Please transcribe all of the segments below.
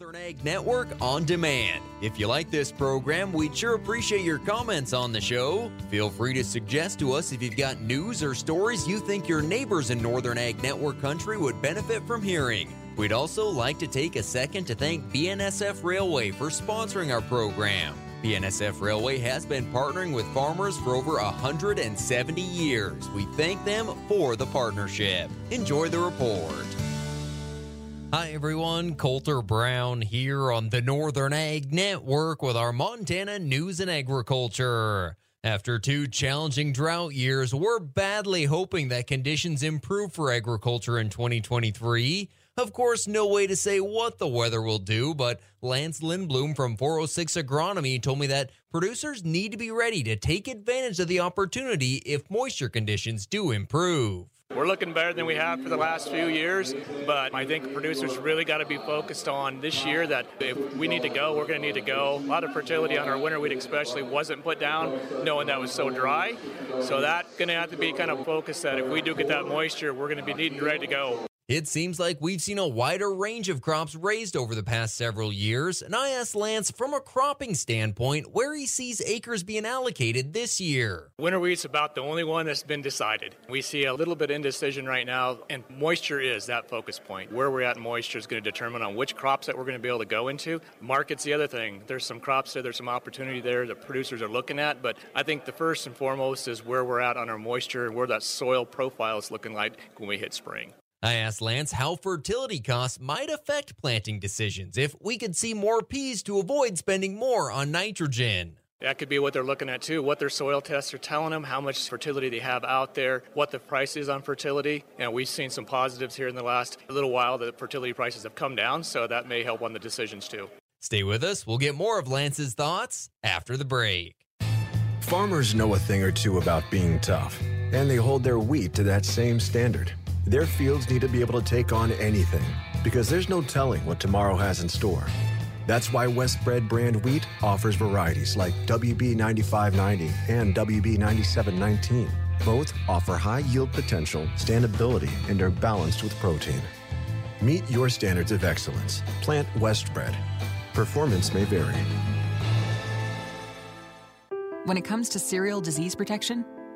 Northern Ag Network on demand. If you like this program, we'd sure appreciate your comments on the show. Feel free to suggest to us if you've got news or stories you think your neighbors in Northern Ag Network country would benefit from hearing. We'd also like to take a second to thank BNSF Railway for sponsoring our program. BNSF Railway has been partnering with farmers for over 170 years. We thank them for the partnership. Enjoy the report. Hi everyone, Colter Brown here on the Northern Ag Network with our Montana News and Agriculture. After two challenging drought years, we're badly hoping that conditions improve for agriculture in 2023. Of course, no way to say what the weather will do, but Lance Lindblom from 406 Agronomy told me that producers need to be ready to take advantage of the opportunity if moisture conditions do improve. We're looking better than we have for the last few years, but I think producers really got to be focused on this year that if we need to go, we're going to need to go. A lot of fertility on our winter wheat especially wasn't put down knowing that was so dry. So that's going to have to be kind of focused that if we do get that moisture, we're going to be needing ready to go. It seems like we've seen a wider range of crops raised over the past several years, and I asked Lance from a cropping standpoint where he sees acres being allocated this year. Winter wheat's about the only one that's been decided. We see a little bit indecision right now, and moisture is that focus point. Where we're at in moisture is going to determine on which crops that we're going to be able to go into. Market's the other thing. There's some crops there, there's some opportunity there that producers are looking at, but I think the first and foremost is where we're at on our moisture and where that soil profile is looking like when we hit spring. I asked Lance how fertility costs might affect planting decisions if we could see more peas to avoid spending more on nitrogen. That could be what they're looking at too, what their soil tests are telling them, how much fertility they have out there, what the price is on fertility. And we've seen some positives here in the last little while that fertility prices have come down, so that may help on the decisions too. Stay with us. We'll get more of Lance's thoughts after the break. Farmers know a thing or two about being tough, and they hold their wheat to that same standard. Their fields need to be able to take on anything because there's no telling what tomorrow has in store. That's why Westbred brand wheat offers varieties like WB 9590 and WB 9719. Both offer high yield potential, standability, and are balanced with protein. Meet your standards of excellence. Plant Westbred. Performance may vary. When it comes to cereal disease protection,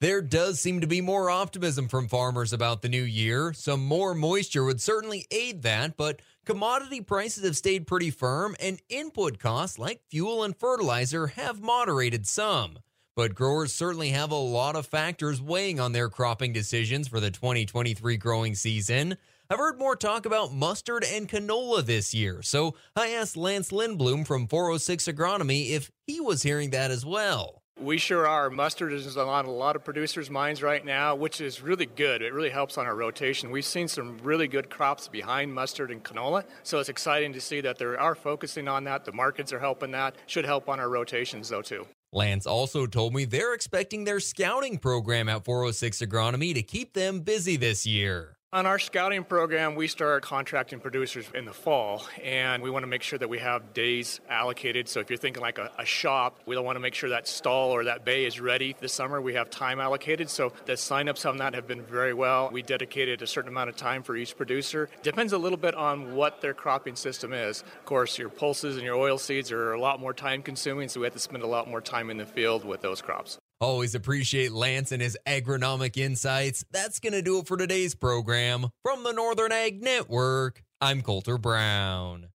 There does seem to be more optimism from farmers about the new year. Some more moisture would certainly aid that, but commodity prices have stayed pretty firm, and input costs like fuel and fertilizer have moderated some. But growers certainly have a lot of factors weighing on their cropping decisions for the 2023 growing season. I've heard more talk about mustard and canola this year, so I asked Lance Lindblom from 406 Agronomy if he was hearing that as well. We sure are. Mustard is on a lot of producers' minds right now, which is really good. It really helps on our rotation. We've seen some really good crops behind mustard and canola, so it's exciting to see that they are focusing on that. The markets are helping that. Should help on our rotations, though, too. Lance also told me they're expecting their scouting program at 406 Agronomy to keep them busy this year. On our scouting program, we start contracting producers in the fall, and we want to make sure that we have days allocated. So if you're thinking like a, a, shop, we don't want to make sure that stall or that bay is ready this summer. We have time allocated. So the signups on that have been very well. We dedicated a certain amount of time for each producer. Depends a little bit on what their cropping system is. Of course, your pulses and your oil seeds are a lot more time consuming, so we have to spend a lot more time in the field with those crops. Always appreciate Lance and his agronomic insights. That's going to do it for today's program. From the Northern Ag Network, I'm Colter Brown.